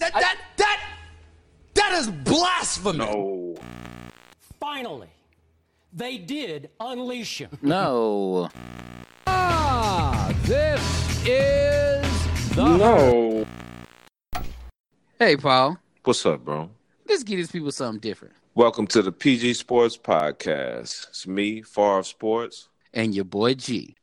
That that that that is blasphemy. No. Finally, they did unleash him. No. Ah, this is the No. Hey, Paul. What's up, bro? Let's give these people something different. Welcome to the PG Sports Podcast. It's me, Favre Sports. And your boy G.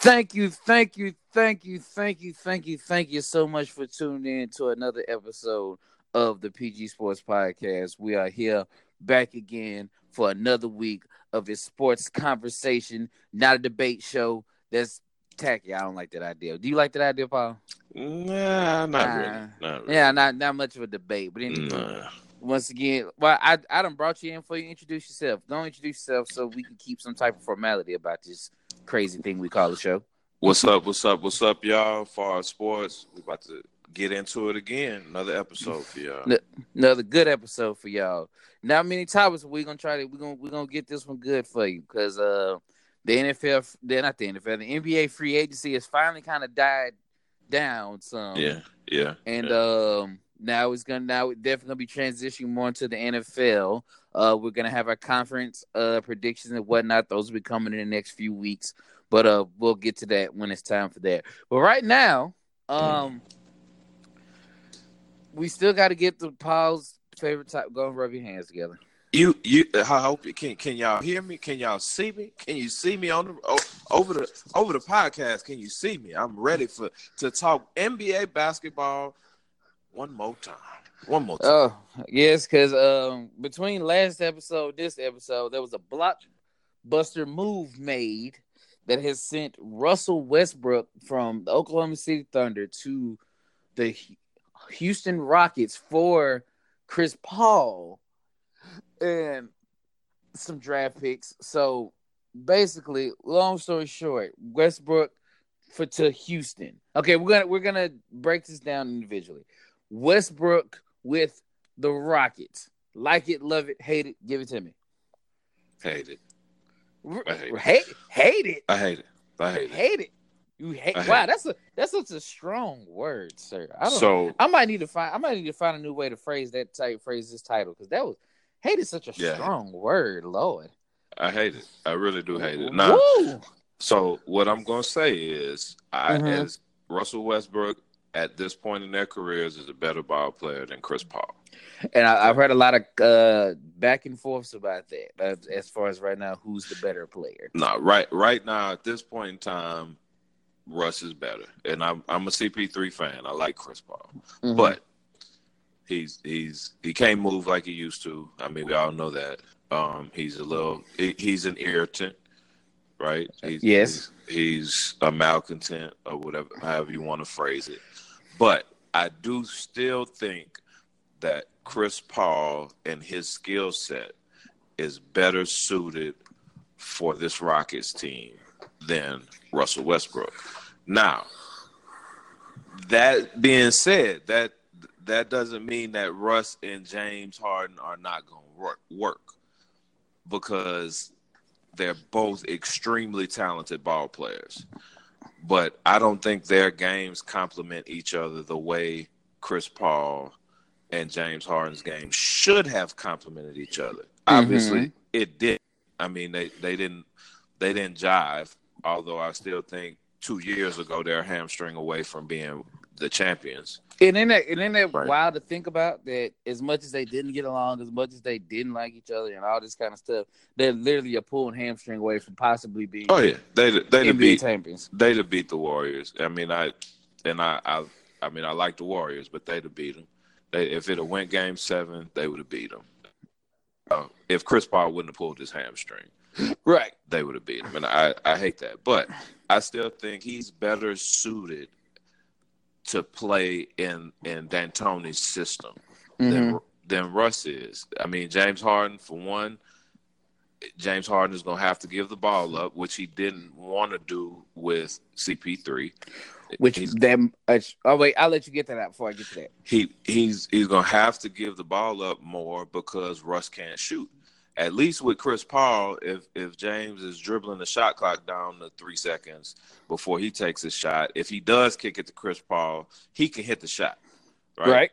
Thank you, thank you, thank you, thank you, thank you, thank you so much for tuning in to another episode of the PG Sports Podcast. We are here back again for another week of a sports conversation, not a debate show. That's tacky. I don't like that idea. Do you like that idea, Paul? Nah, not really. Not really. Yeah, not not much of a debate. But anyway, Nah. Once again, well, I I done brought you in for you. Introduce yourself. Don't introduce yourself so we can keep some type of formality about this crazy thing we call a show. What's up? What's up? What's up, y'all? Favre Sports. We about to get into it again. Another episode for y'all. No. Another good episode for y'all. Not many topics. We're gonna try to we're gonna we're gonna get this one good for you because uh the NFL, they're not the NFL, the NBA free agency has finally kind of died down some. Yeah, yeah. And yeah. um now it's gonna now definitely gonna be transitioning more into the NFL. Uh we're gonna have our conference uh predictions and whatnot. Those will be coming in the next few weeks. But uh we'll get to that when it's time for that. But right now, um we still gotta get the Paul's favorite type go and rub your hands together. You, you. I hope you can. Can y'all hear me? Can y'all see me? Can you see me on the over the over the podcast? Can you see me? I'm ready for to talk NBA basketball one more time. One more time. Oh yes, because um between last episode, this episode, there was a blockbuster move made that has sent Russell Westbrook from the Oklahoma City Thunder to the Houston Rockets for Chris Paul and some draft picks. So basically, long story short, Westbrook for to Houston. Okay, we're gonna we're gonna break this down individually. Westbrook with the Rockets. Like it, love it, hate it, give it to me. hate it. I hate it. Hate, hate it, I hate it. I hate it. hate it. You hate. I hate wow, that's a that's such a strong word, sir. I don't. So I might need to find. I might need to find a new way to phrase that type. Phrase this title because that was hate is such a Yeah. strong word, Lord. I hate it. I really do hate it. Now, Woo! so what I'm gonna say is, I Mhm. as Russell Westbrook at this point in their careers is a better ball player than Chris Paul. And I, I've heard a lot of uh, back and forths about that. Uh, as far as right now, who's the better player? No, right right now at this point in time, Russ is better, and I'm I'm a CP3 fan. I like Chris Paul, Mhm. but he's he's he can't move like he used to. I mean, we all know that. Um, he's a little he, he's an irritant, right? He's, Yes. he's, he's a malcontent or whatever, however you want to phrase it. But I do still think that Chris Paul and his skill set is better suited for this Rockets team than Russell Westbrook. Now, that being said, that that doesn't mean that Russ and James Harden are not going to work, work because they're both extremely talented ball players. But I don't think their games complement each other the way Chris Paul and James Harden's game should have complemented each other. Mm-hmm. Obviously, it did. I mean, they, they didn't they didn't jive. Although I still think two years ago they're a hamstring away from being the champions. And then that, and that Right. wild to think about that as much as they didn't get along, as much as they didn't like each other and all this kind of stuff, they're literally a pulling hamstring away from possibly being Oh yeah, they they NBA beat champions. they'd have beat the Warriors. I mean, I and I I, I mean I like the Warriors, but they'd have beat them. They, if it had went Game Seven, they would have beat them. Uh, if Chris Paul wouldn't have pulled his hamstring, Right. they would have beat him. And I I hate that, but I still think he's better suited to play in in D'Antoni's system Mhm. than than Russ is. I mean, James Harden for one. James Harden is going to have to give the ball up, which he didn't want to do with CP3. Which he's, them? Uh, oh wait, I'll let you get to that before I get to that. he he's he's going to have to give the ball up more because Russ can't shoot. At least with Chris Paul, if if James is dribbling the shot clock down to three seconds before he takes his shot, if he does kick it to Chris Paul, he can hit the shot. Right. right.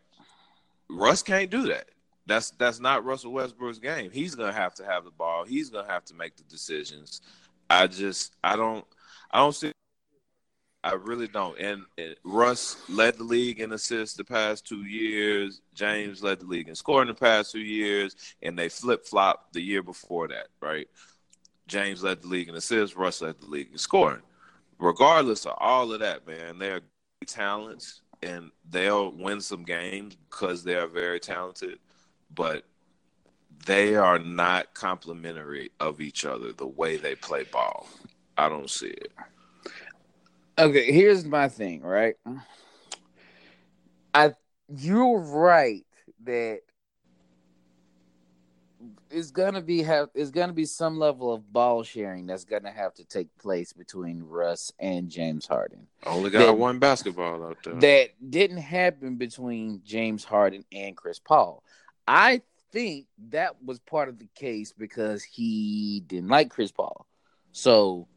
Russ can't do that. That's that's not Russell Westbrook's game. He's gonna have to have the ball. He's gonna have to make the decisions. I just I don't I don't see I really don't. And, and, Russ led the league in assists the past two years. James led the league in scoring the past two years, and they flip flopped the year before that, right? James led the league in assists. Russ led the league in scoring. Regardless of all of that, man, they're talents, and they'll win some games because they are very talented. But they are not complementary of each other the way they play ball. I don't see it. Okay, here's my thing, right? I you're right that it's gonna be have it's gonna be some level of ball sharing that's gonna have to take place between Russ and James Harden. Only got that, one basketball out there. That didn't happen between James Harden and Chris Paul. I think that was part of the case because he didn't like Chris Paul. So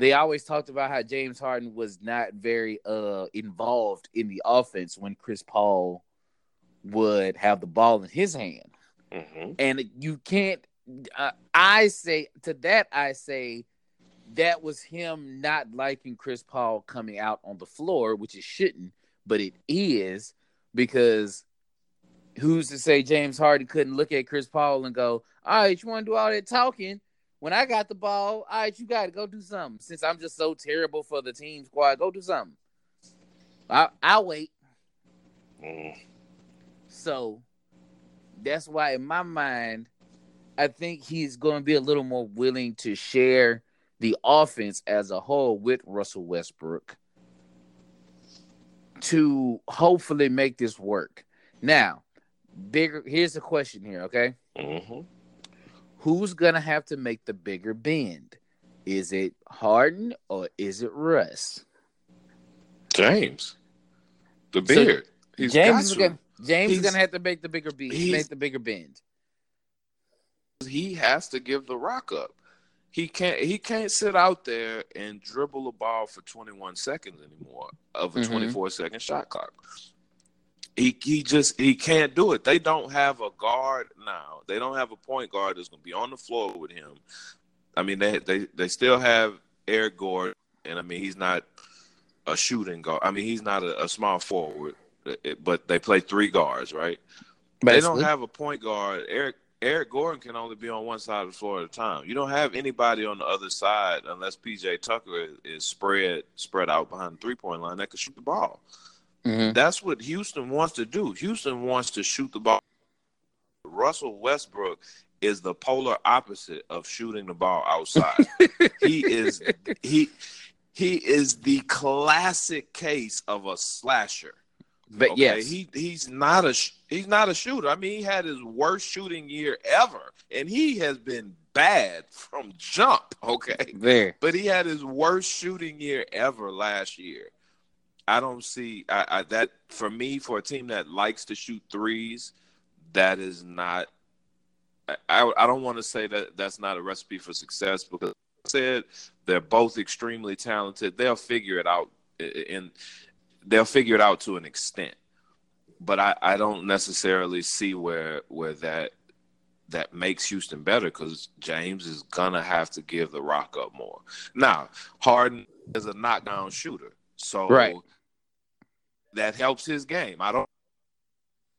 they always talked about how James Harden was not very uh involved in the offense when Chris Paul would have the ball in his hand. Mm-hmm. And you can't uh, I say to that I say that was him not liking Chris Paul coming out on the floor, which it shouldn't, but it is because who's to say James Harden couldn't look at Chris Paul and go, "All right, you want to do all that talking? When I got the ball, all right, you got to go do something. Since I'm just so terrible for the team squad, go do something. I, I'll wait. Mm. So that's why, in my mind, I think he's going to be a little more willing to share the offense as a whole with Russell Westbrook to hopefully make this work. Now, bigger. Here's the question here, okay? Mm-hmm who's gonna have to make the bigger bend? Is it Harden or is it Russ? James, the beard. So James is gonna James is gonna have to make the bigger bend. Make the bigger bend. He has to give the rock up. He can't. He can't sit out there and dribble a ball for 21 seconds anymore of a mm-hmm. 24 second shot clock. He he just he can't do it. They don't have a guard now. They don't have a point guard that's going to be on the floor with him. I mean, they they they still have Eric Gordon, and I mean he's not a shooting guard. I mean he's not a, a small forward, eh, eh, but they play three guards, right? Basically. They don't have a point guard. Eric Eric Gordon can only be on one side of the floor at a time. You don't have anybody on the other side unless PJ Tucker is, is spread spread out behind the three point line that can shoot the ball. Mm-hmm. That's what Houston wants to do. Houston wants to shoot the ball. Russell Westbrook is the polar opposite of shooting the ball outside. he is he he is the classic case of a slasher. But okay? yes, he he's not a he's not a shooter. I mean, he had his worst shooting year ever, and he has been bad from jump. Okay, there. But he had his worst shooting year ever last year. I don't see I, I, that for me for a team that likes to shoot threes. That is not. I I don't want to say that that's not a recipe for success because I said they're both extremely talented. They'll figure it out and they'll figure it out to an extent. But I, I don't necessarily see where where that that makes Houston better because James is gonna have to give the rock up more. Now, Harden is a knockdown shooter. So right that helps his game. I don't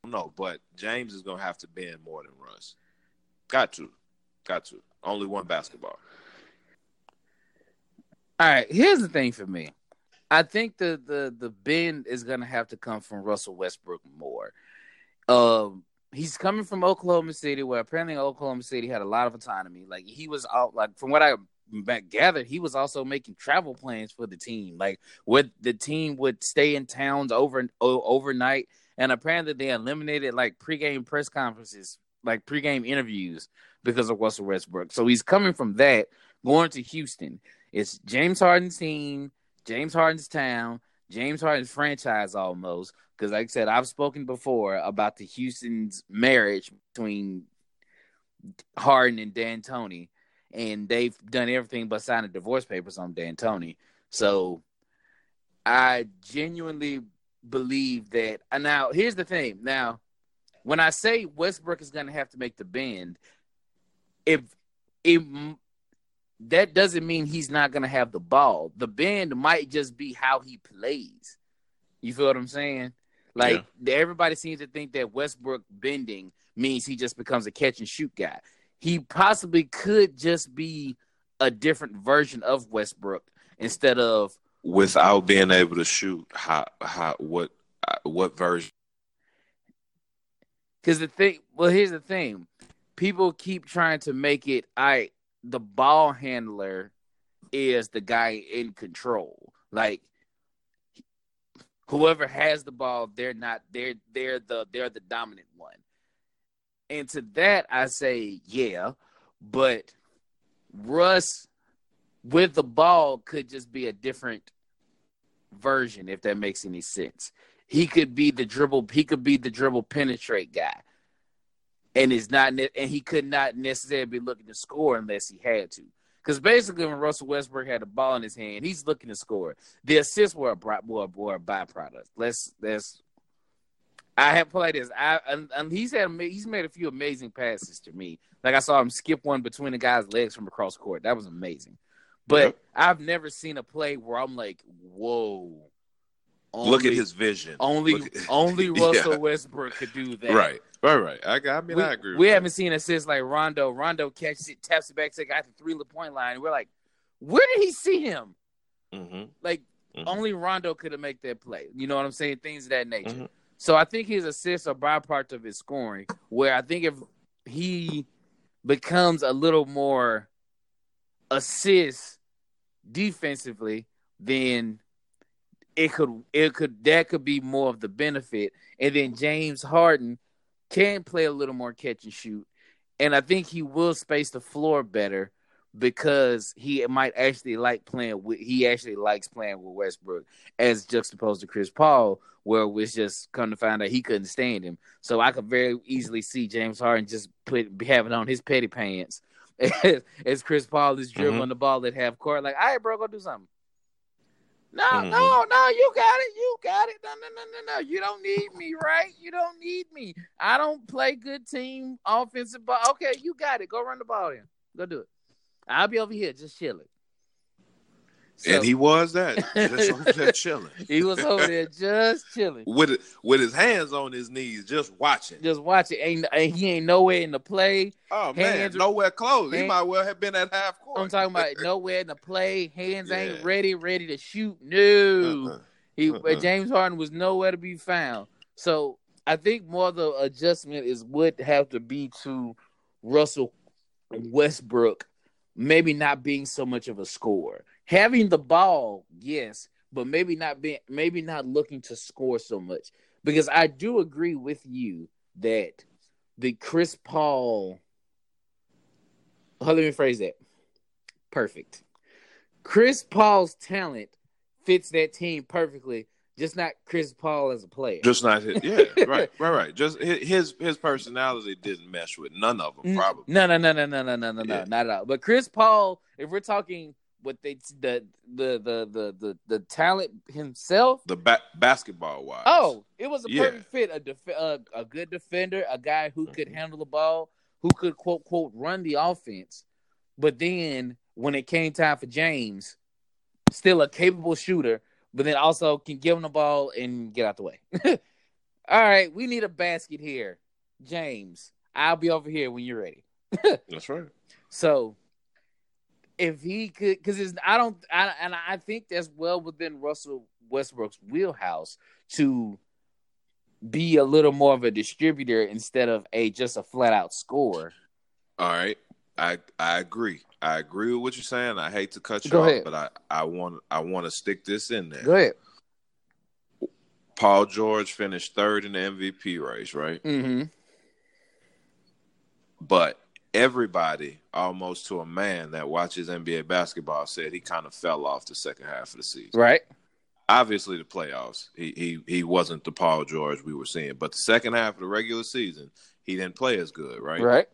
know, but James is gonna have to bend more than Russ. Got to, got to. Only one basketball. All right. Here's the thing for me. I think the the the bend is gonna have to come from Russell Westbrook more. Um, he's coming from Oklahoma City, where apparently Oklahoma City had a lot of autonomy. Like he was out, like from what I gathered he was also making travel plans for the team. Like what the team would stay in towns over overnight and apparently they eliminated like pregame press conferences like pregame interviews because of Russell Westbrook. So he's coming from that going to Houston. It's James Harden's team James Harden's town James Harden's franchise almost because like I said I've spoken before about the Houston's marriage between Harden and D'Antoni, and they've done everything but sign the divorce papers on D'Antoni. So I genuinely believe that. Uh, now here's the thing. Now, when I say Westbrook is going to have to make the bend, if if that doesn't mean he's not going to have the ball. The bend might just be how he plays. You feel what I'm saying? Like everybody seems to think that Westbrook bending means he just becomes a catch and shoot guy. He possibly could just be a different version of Westbrook instead of without being able to shoot. How how what what version? Because the thing, well, here's the thing: people keep trying to make it. I the ball handler is the guy in control. Like whoever has the ball, they're not they're they're the they're the dominant one. And to that I say, yeah, but Russ with the ball could just be a different version, if that makes any sense. He could be the dribble, he could be the dribble penetrate guy. And is not and he could not necessarily be looking to score unless he had to. Because basically, when Russell Westbrook had the ball in his hand, he's looking to score. The assists were a, were, were a byproduct. Let's let's. I have played this. I and, and, he's had he's made a few amazing passes to me. Like I saw him skip one between the guy's legs from across court. That was amazing. But yep. I've never seen a play where I'm like, whoa. Only, Look at his vision. Only at, only Russell yeah. Westbrook could do that. Right. Right, right. I, I mean, we, I agree. we that. haven't seen assists like Rondo. Rondo catches it, taps it back to the guy at the three point line. And we're like, where did he see him? Mm-hmm. Like, mm-hmm. only Rondo could have made that play. You know what I'm saying? Things of that nature. Mm-hmm. So I think his assists are byproduct of his scoring. Where I think if he becomes a little more assist defensively, then it could it could that could be more of the benefit. And then James Harden can play a little more catch and shoot. And I think he will space the floor better because he might actually like playing with he actually likes playing with Westbrook as juxtaposed to Chris Paul, where it was just come to find out he couldn't stand him. So I could very easily see James Harden just put having on his petty pants as, as Chris Paul is dribbling mm-hmm. the ball at half court, like, all right, bro, go do something. No, mm-hmm. no, no, you got it. You got it. No, no, no, no, no. You don't need me, right? You don't need me. I don't play good team offensive ball. Okay, you got it. Go run the ball in. Go do it. I'll be over here just chilling. So, and he was that just over there chilling. he was over there just chilling with with his hands on his knees, just watching. Just watching. Ain't he ain't nowhere in the play. Oh hands, man, nowhere close. Hands, he might well have been at half court. I'm talking about nowhere in the play. Hands yeah. ain't ready, ready to shoot. No, uh-uh. he uh, uh-uh. James Harden was nowhere to be found. So I think more the adjustment is would have to be to Russell Westbrook maybe not being so much of a scorer having the ball, yes, but maybe not being maybe not looking to score so much. Because I do agree with you that the Chris Paul uh, let me phrase that. Perfect. Chris Paul's talent fits that team perfectly, just not Chris Paul as a player. Just not his. Yeah, right, right, right. Just his his personality didn't mesh with none of them. Probably. No, no, no, no, no, no, no, no, yeah. not at all. But Chris Paul, if we're talking what they the the the the the, the talent himself, the ba- basketball wise. Oh, it was a yeah. perfect fit. A, def- a, a good defender, a guy who could mm-hmm. handle the ball, who could quote quote run the offense. But then when it came time for James, still a capable shooter but then also can give him the ball and get out the way. All right, we need a basket here, James. I'll be over here when you're ready. That's right. So if he could, because I don't, I, and I think that's well within Russell Westbrook's wheelhouse to be a little more of a distributor instead of a just a flat out score. All right, I I agree. I agree with what you're saying. I hate to cut you Go off, ahead. but I I want I want to stick this in there. Go ahead. Paul George finished third in the MVP race, right? Mm-hmm. But everybody, almost to a man that watches NBA basketball, said he kind of fell off the second half of the season. Right. Obviously, the playoffs, he he he wasn't the Paul George we were seeing, but the second half of the regular season, he didn't play as good. Right. Right.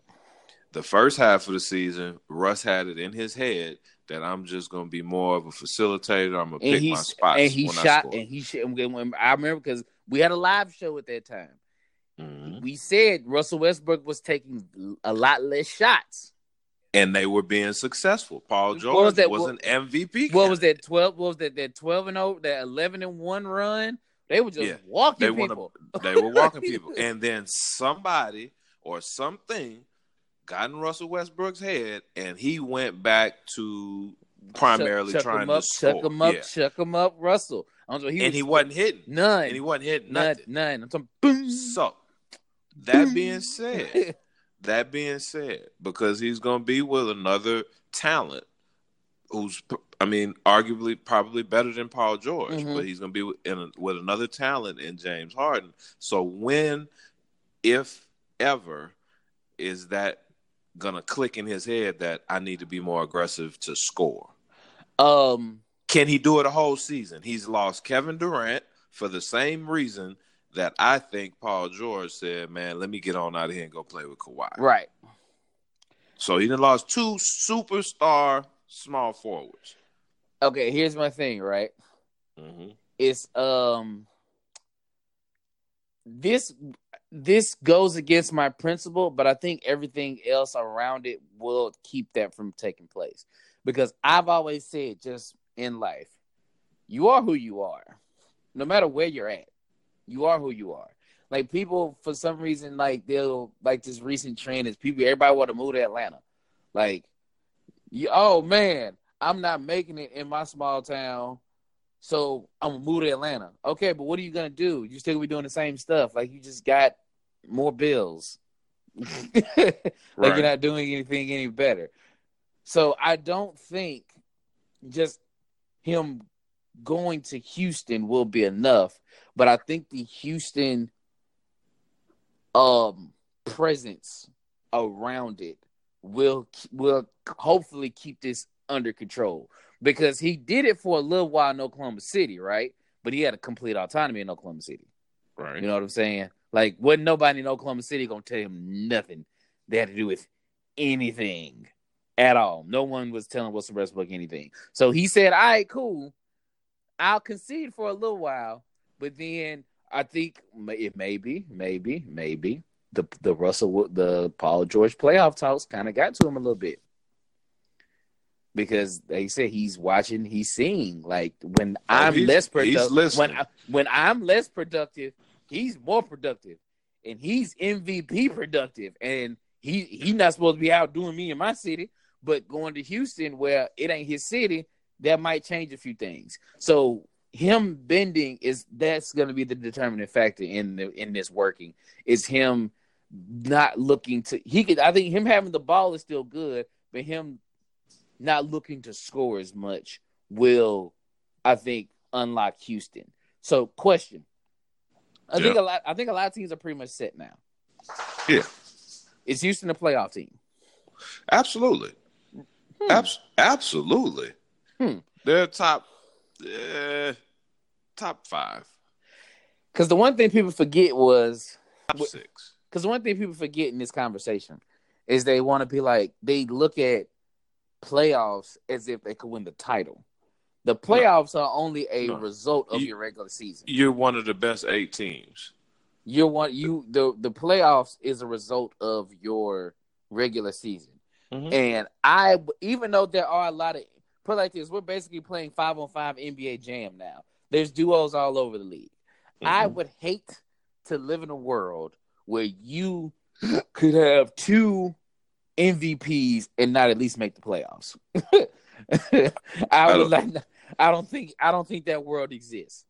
The first half of the season, Russ had it in his head that I'm just going to be more of a facilitator. I'm going to and pick my spots and he when I shot score. and he when- I remember because we had a live show at that time. Mhm. We said Russell Westbrook was taking a lot less shots. And they were being successful. Paul George was was, that- an what- MVP. What was that twelve? What was that that twelve and zero? That eleven and one run? They were just Yeah. walking They wanna- people. They were walking people. And then somebody or something got in Russell Westbrook's head, and he went back to primarily trying him up, to score. chuck him up, Yeah. chuck him up, Russell. I'm sorry, he and was, he wasn't hitting. none, And he wasn't hitting nothing. none. I'm talking boom. So, that being said, that being said, because he's going to be with another talent who's, I mean, arguably probably better than Paul George, Mhm. but he's going to be with, in a, with another talent in James Harden. So, when, if ever, is that to click in his head that I need to be more aggressive to score? um, Can he do it a whole season? He's lost Kevin Durant for the same reason that I think Paul George said, "Man, let me get on out of here and go play with Kawhi." right. So he done lost two superstar small forwards. Okay, here's my thing. Right, hmm it's um, this this goes against my principle, but I think everything else around it will keep that from taking place because I've always said, just in life, you are who you are, no matter where you're at. You are who you are. Like people, for some reason, like they'll like this recent trend is people. Everybody want to move to Atlanta. Like, you, oh man, I'm not making it in my small town, so I'm gonna move to Atlanta. Okay, but what are you gonna do? You still gonna be doing the same stuff. Like you just got more bills. like Right. you're not doing anything any better. So I don't think just him going to Houston will be enough. But I think the Houston um presence around it will will hopefully keep this under control because he did it for a little while in Oklahoma City, right? But he had a complete autonomy in Oklahoma City. Right. You know what I'm saying? Like, wasn't nobody in Oklahoma City gonna tell him nothing that had to do with anything at all. No one was telling Russell Westbrook anything. So he said, "All right, cool. I'll concede for a little while, but then I think it maybe, maybe, maybe the the Russell the Paul George playoff talks kind of got to him a little bit." Because they said he's watching, he's seeing. Like when oh, I'm he's- less productive, when I, when I'm less productive, he's more productive, and he's MVP productive, and he he's not supposed to be out doing me in my city, but going to Houston where it ain't his city, that might change a few things. So him bending is that's going to be the determining factor in the in this working is him not looking to he could I think him having the ball is still good, but him not looking to score as much will I think unlock Houston. So question. I think Yeah. a lot I think a lot of teams are pretty much set now. Yeah. Is Houston a playoff team? Absolutely. Abs- absolutely. Hmm. They're top uh, top five, Because the one thing people forget was top six. because the one thing people forget in this conversation is they want to be like they look at playoffs as if they could win the title. The playoffs are only a No. result of You- your regular season. You're one of the best eight teams. You're one you the the playoffs is a result of your regular season. Mhm. And I even though there are a lot of put like this, we're basically playing five on five NBA Jam now. There's duos all over the league. I Mhm. would hate to live in a world where you could have two MVPs and not at least make the playoffs. I would don't- like. I don't think. I don't think that world exists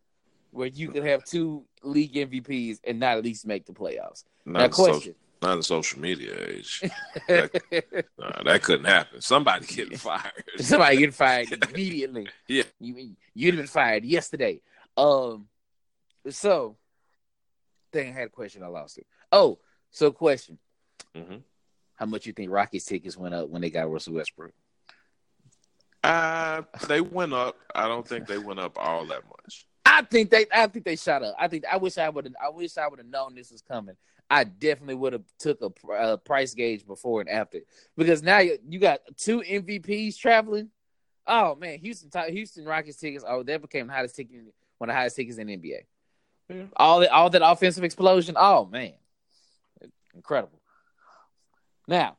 where you could have two league MVPs and not at least make the playoffs. Not, now, question. not in social media age. Nah, that couldn't happen. Somebody getting fired. Somebody get fired immediately. Yeah. you you'd have been fired yesterday. Um, so thing I had a question, I lost it. Oh, so question: Mhm. How much you think Rockies tickets went up when they got Russell Westbrook? Uh, they went up. I don't think they went up all that much. I think they I think they shot up. I think I wish I would have I wish I would have known this was coming. I definitely would have took a uh, price gauge before and after because now you, you got two MVPs traveling. Oh man, Houston Houston Rockets tickets. Oh, that became the hottest ticket, one of the highest tickets in the NBA. Yeah. All that all that offensive explosion. Oh man, incredible. Now,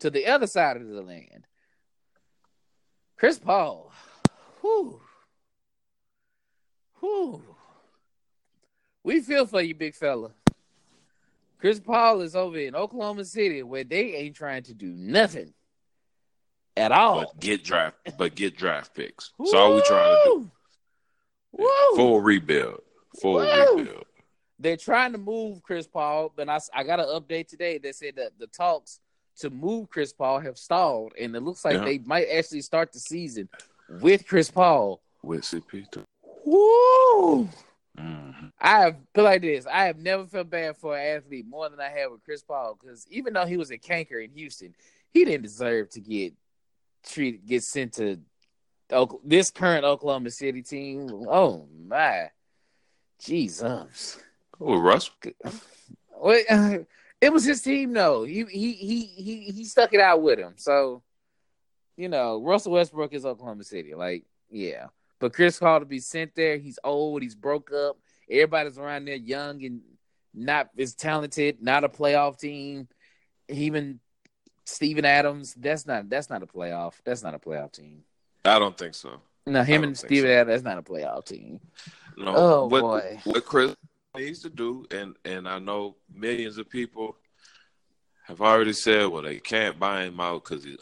to the other side of the land, Chris Paul. Whew. Whew. We feel for you, big fella. Chris Paul is over in Oklahoma City where they ain't trying to do nothing at all. But get draft, but get draft picks. That's all we trying to do. Woo! Woo! Full rebuild. Full Woo! rebuild. They're trying to move Chris Paul, but I, I got an update today that said that the talks to move Chris Paul have stalled, and it looks like Yeah. they might actually start the season with Chris Paul. With CP2. Woo! Mhm. I have put like this. I have never felt bad for an athlete more than I have with Chris Paul because even though he was a canker in Houston, he didn't deserve to get treated, get sent to this current Oklahoma City team. Oh my, Jesus! Oh, Russ. Well, uh, it was his team though. He he he he he stuck it out with him. So, you know, Russell Westbrook is Oklahoma City. Like, yeah. But Chris Paul to be sent there, he's old, he's broke up. Everybody's around there young and not as talented, not a playoff team. Even Steven Adams, that's not that's not a playoff. That's not a playoff team. I don't think so. No, him and Steven so. Adams, that's not a playoff team. No. Oh, what, boy. What Chris needs to do, and and I know millions of people have already said, well, they can't buy him out because he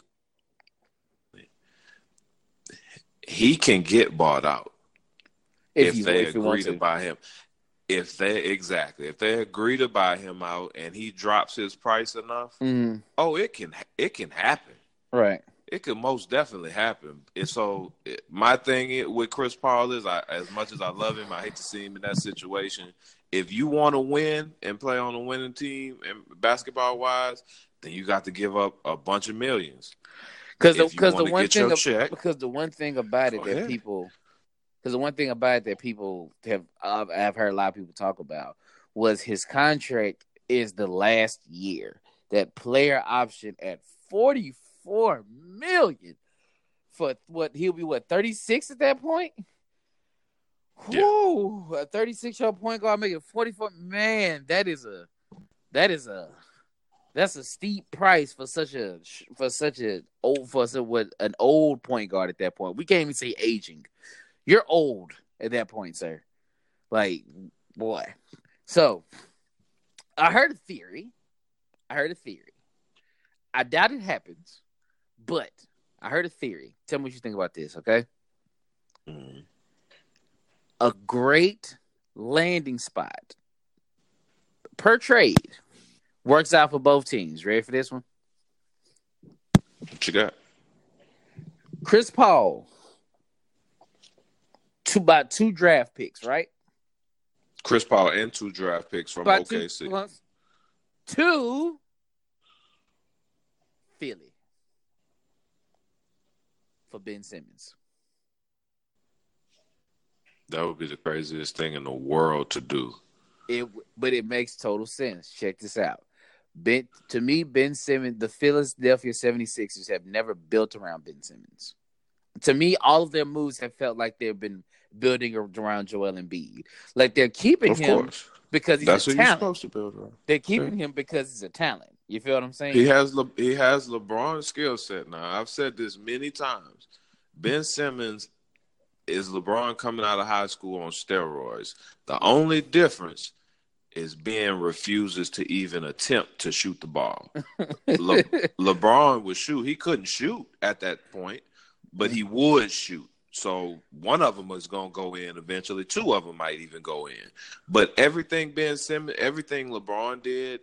he can get bought out If, if, you they if agree to. buy him. If they exactly, if they agree to buy him out and he drops his price enough, Mhm. oh, it can it can happen. Right. It could most definitely happen. And so it- my thing with Chris Paul is, I, as much as I love him, I hate to see him in that situation. If you want to win and play on a winning team and basketball wise, then you got to give up a bunch of millions. Because If because the one thing ab- check, because the one thing about it that ahead. people because the one thing about it that people have I've, I've heard a lot of people talk about was his contract is the last year that player option at forty four million for what he'll be what thirty six at that point. Yeah. Whoo, a thirty six year old point guard making forty four. Man, that is a that is a that's a steep price for such a for such a old for such what an old point guard at that point. We can't even say aging. You're old at that point, sir. Like boy. So I heard a theory. I heard a theory. I doubt it happens, but I heard a theory. Tell me what you think about this, okay? Mhm. A great landing spot per trade works out for both teams. Ready for this one? what you got? Chris Paul, two by two draft picks, right? Chris Paul and two draft picks from two OKC. plus two Philly for Ben Simmons. That would be the craziest thing in the world to do. It, but it makes total sense. Check this out. Ben, to me, Ben Simmons, the Philadelphia 76ers have never built around Ben Simmons. To me, all of their moves have felt like they've been building around Joel Embiid. Like they're keeping Of him course. because he's That's a what you're talent. supposed to build around. They're keeping him because he's a talent. You feel what I'm saying? He has Le- he has LeBron's skill set now. I've said this many times. Ben Simmons is LeBron coming out of high school on steroids. The only difference is Ben refuses to even attempt to shoot the ball. Le- LeBron would shoot. He couldn't shoot at that point, but he would shoot. So one of them was going to go in eventually. Two of them might even go in. But everything Ben Simmons, everything LeBron did,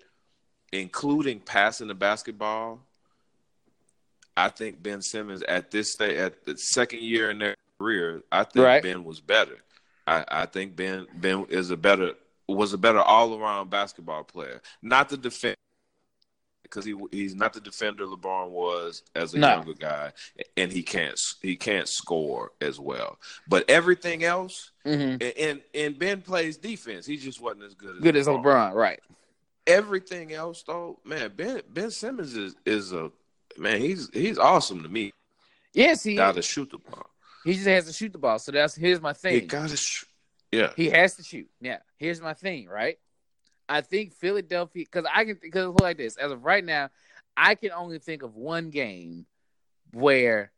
including passing the basketball, I think Ben Simmons at this stage, at the second year in their career, I think Right. Ben was better. I, I think Ben Ben is a better was a better all around basketball player. Not the defense. because he he's not the defender LeBron was as a No. younger guy, and he can't he can't score as well. But everything else, hmm and and, Ben plays defense. He just wasn't as good as Good as LeBron, right? Everything else, though, man, Ben Ben Simmons is is a man. He's he's awesome to me. Yes, he Got to shoot the ball. He just has to shoot the ball. So that's here's my thing. He thing. got to shoot. Yeah, He has to shoot. Yeah. Here's my thing, right? I think Philadelphia, because I can, because like this, as of right now, I can only think of one game where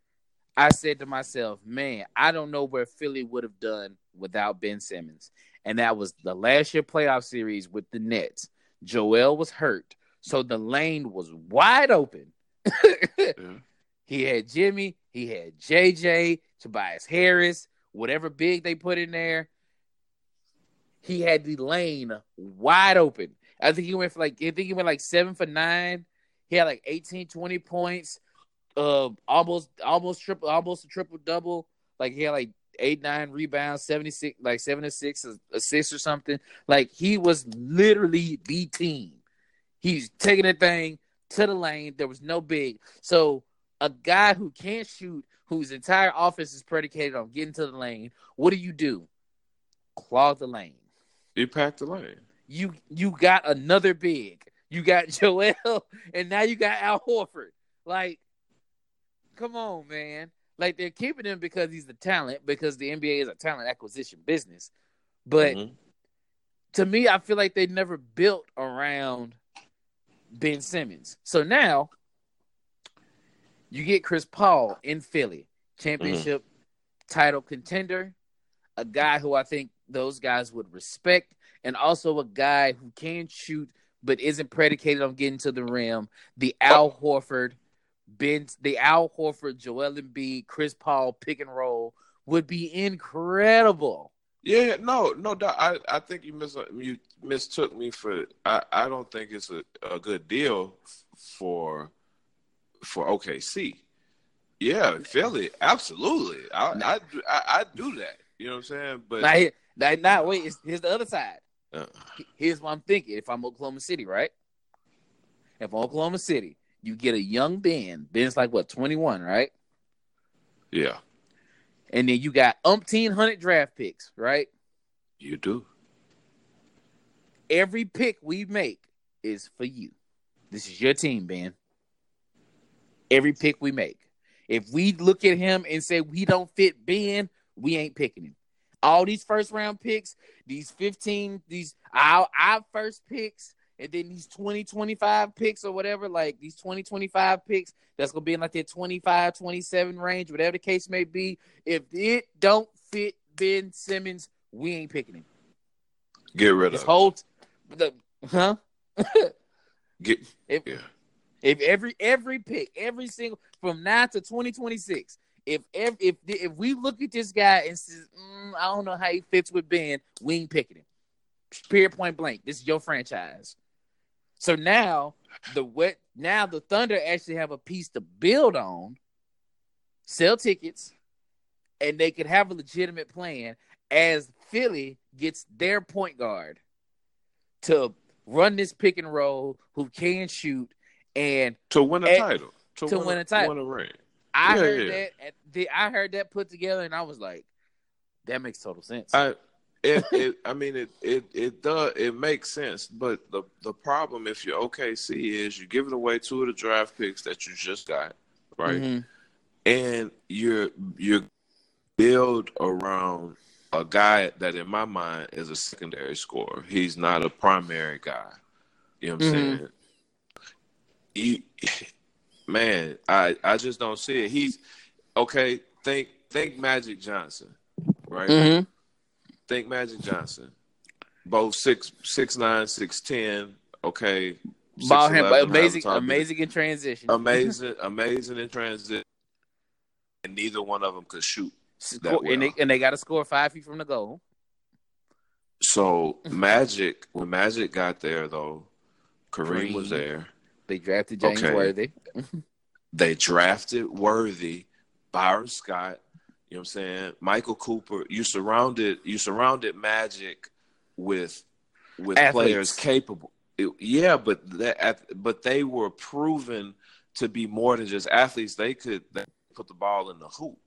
I said to myself, man, I don't know where Philly would have done without Ben Simmons. And that was the last year playoff series with the Nets. Joel was hurt. So the lane was wide open. He had Jimmy, he had JJ, Tobias Harris, whatever big they put in there. He had the lane wide open. I think he went for like I think he went like seven for nine. He had like 18, 20 points, uh almost almost triple almost a triple double. Like he had like eight, nine rebounds, 76, like seven six assists or something. Like he was literally the team. He's taking the thing to the lane. There was no big. So a guy who can't shoot, whose entire offense is predicated on getting to the lane, what do you do? Claw the lane. You pack the lane. You you got another big. You got Joel, and now you got Al Horford. Like, come on, man. Like they're keeping him because he's the talent, because the NBA is a talent acquisition business. But Mhm. to me, I feel like they never built around Ben Simmons. So now you get Chris Paul in Philly, championship mm-hmm. title contender, a guy who I think those guys would respect, and also a guy who can shoot but isn't predicated on getting to the rim. The Al Horford, Ben, the Al Horford, Joel Embiid, Chris Paul pick and roll would be incredible. Yeah, no, no doubt. I, I think you mis you mistook me for. I, I don't think it's a, a good deal for for OKC. Yeah, Philly, absolutely. I I, do- I I do that. You know what I'm saying? But Now, here, now, now wait, it's- here's the other side. uh, Here's what I'm thinking. If I'm Oklahoma City, right? If I'm Oklahoma City, you get a young Ben. Ben's like what, 21, right? yeah, And then you got umpteen hundred draft picks, right? you do. Every pick we make is for you. This is your team, Ben. Every pick we make. If we look at him and say we don't fit Ben, we ain't picking him. All these first round picks, these 15, these our, our first picks, and then these 20, 25 picks or whatever, like these 20, 25 picks, that's going to be in like that 25, 27 range, whatever the case may be. If it don't fit Ben Simmons, we ain't picking him. Get rid This of. whole, t- the, huh? Get If yeah. If every every pick, every single from now to twenty twenty six, if ev- if if we look at this guy and says, mm, I don't know how he fits with Ben, we ain't picking him. Period, point blank. This is your franchise. So now the what? Now the Thunder actually have a piece to build on. Sell tickets, and they could have a legitimate plan as Philly gets their point guard to run this pick and roll who can shoot and to win a Eh, title. to win a title. Win a ring. I Yeah, heard yeah. that at the I heard that put together and I was like that makes total sense. I it, it I mean it it it does it makes sense, but the the problem if you're OKC is you're giving away two of the draft picks that you just got, right? Mhm. And you're you're build around a guy that in my mind is a secondary scorer. He's not a primary guy. You know what I'm Mhm. saying? You, man, I I just don't see it. He's okay. Think think Magic Johnson, right? Mhm. Think Magic Johnson. Both six six nine, six ten. Okay. Ball hand, 6'11", amazing, amazing in transition. amazing, amazing in transition, And neither one of them could shoot. that and they and they got to score five feet from the goal. So Magic, when Magic got there, though, Kareem was there. They drafted James Okay. Worthy. They drafted Worthy, Byron Scott. You know what I'm saying? Michael Cooper. You surrounded you surrounded Magic with with Athletes. players capable It- yeah, but that but they were proven to be more than just athletes. They could they put the ball in the hoop.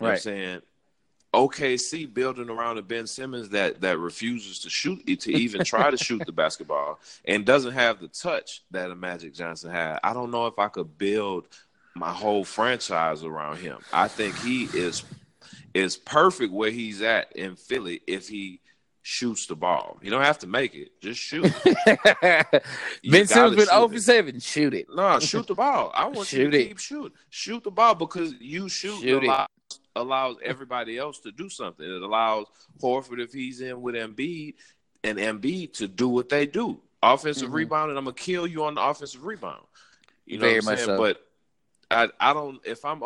You know what I'm saying? OKC building around a Ben Simmons that that refuses to shoot to even try to shoot the basketball and doesn't have the touch that a Magic Johnson had. I don't know if I could build my whole franchise around him. I think he is is perfect where he's at in Philly if he shoots the ball. You don't have to make it, just shoot. Ben Simmons been shoot 0 for 7. Shoot it. No, shoot the ball. I want you to it. keep shooting. Shoot the ball because you shoot, Shoot it. allows, allows everybody else to do something. It allows Horford if he's in with Embiid and Embiid to do what they do. Offensive Mhm. rebound, and I'm gonna kill you on the offensive rebound. You know Very what I'm saying? so. But I I don't if I'm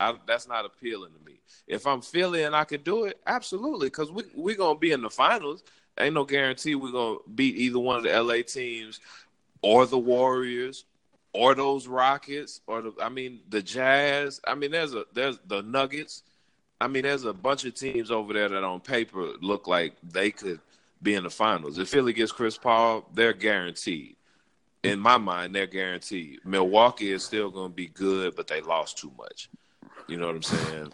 I, that's not appealing to me. If I'm Philly and I can do it, absolutely, because we we're gonna be in the finals. Ain't no guarantee we're gonna beat either one of the LA teams or the Warriors or those Rockets or the I mean the Jazz. I mean there's a there's the Nuggets. I mean there's a bunch of teams over there that on paper look like they could be in the finals. If Philly gets Chris Paul, they're guaranteed. In my mind, they're guaranteed. Milwaukee is still going to be good, but they lost too much. You know what I'm saying?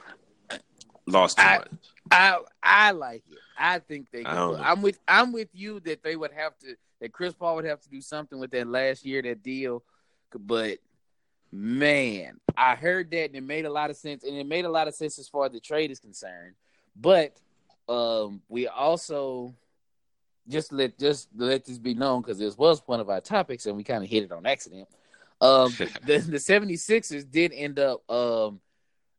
Lost too I- much. I I like it. I think they. Could, don't but know. I'm with I'm with you that they would have to that Chris Paul would have to do something with that last year that deal, but man, I heard that and it made a lot of sense, and it made a lot of sense as far as the trade is concerned. But um, we also just let just let this be known because this was one of our topics and we kind of hit it on accident. Um, the the 76ers did end up um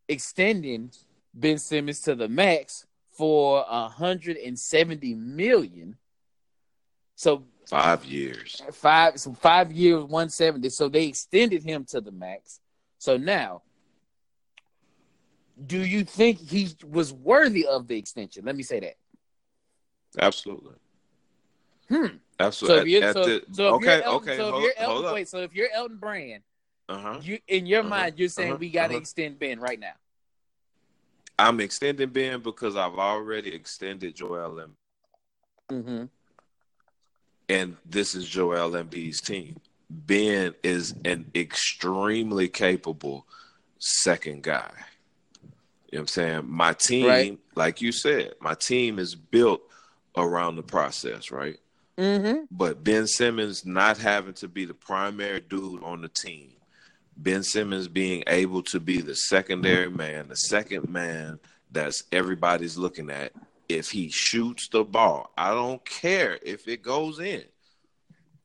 extending Ben Simmons to the max for a hundred and seventy million. So Five years. five so five years, one seventy. So they extended him to the max. So now, do you think he was worthy of the extension? Let me say that. Absolutely. Hmm. Absolutely. So if you're so, at the- so if okay, you're Elton, okay. so if hold, you're hold Elton, up. wait, so if you're Elton Brand, Uh-huh. you in your Uh-huh. mind you're saying Uh-huh. we got to Uh-huh. extend Ben right now. I'm extending Ben because I've already extended Joel Embiid. Mm-hmm. And this is Joel Embiid's team. Ben is an extremely capable second guy. You know what I'm saying? My team, Right. like you said, my team is built around the process, right? Mm-hmm. But Ben Simmons not having to be the primary dude on the team, Ben Simmons being able to be the secondary man, the second man that's everybody's looking at. If he shoots the ball, I don't care if it goes in.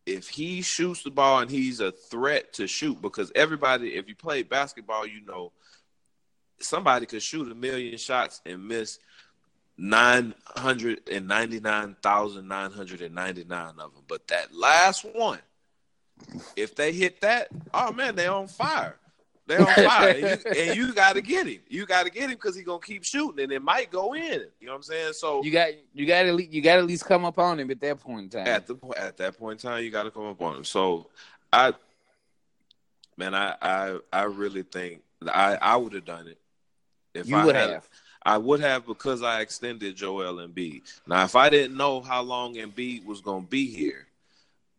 If he shoots the ball and he's a threat to shoot, because everybody, if you play basketball, you know somebody could shoot a million shots and miss nine hundred and ninety nine thousand nine hundred and ninety nine of them. But that last one, if they hit that, oh man, they're on fire. They on fire, and you, and you got to get him. You got to get him because he's gonna keep shooting, and it might go in. You know what I'm saying? So You got you got to you got to at least come up on him at that point in time. at the at that point in time, you got to come up on him. So I, man, I I I really think I I would have done it if you I would had, have. I would have because I extended Joel Embiid. Now, if I didn't know how long Embiid was going to be here,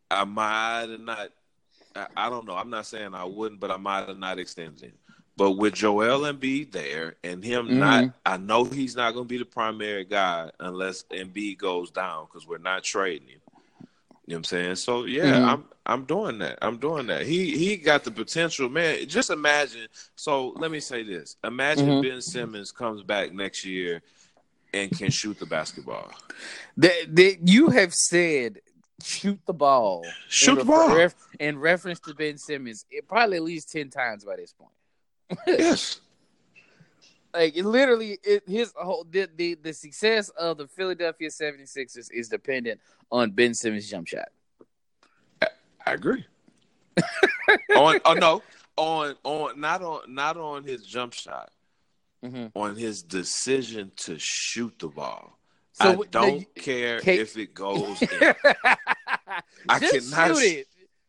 I might have not. I, don't know. I'm not saying I wouldn't, but I might have not extended him. But with Joel Embiid there and him Mhm. not, I know he's not going to be the primary guy unless Embiid goes down because we're not trading him. You know what I'm saying? So yeah, Mhm. I'm I'm doing that. I'm doing that. He he got the potential, man. Just imagine. So let me say this: Imagine Mhm. Ben Simmons comes back next year and can shoot the basketball. That, that you have said shoot the ball. Shoot the ball. ref- in reference to Ben Simmons, it probably at least ten times by this point. yes. Like it literally, it, his whole the, the the success of the Philadelphia 76ers is dependent on Ben Simmons' jump shot. I agree. on oh no, on on not on not on his jump shot, Mm-hmm. on his decision to shoot the ball. So I don't care if it goes in. I cannot.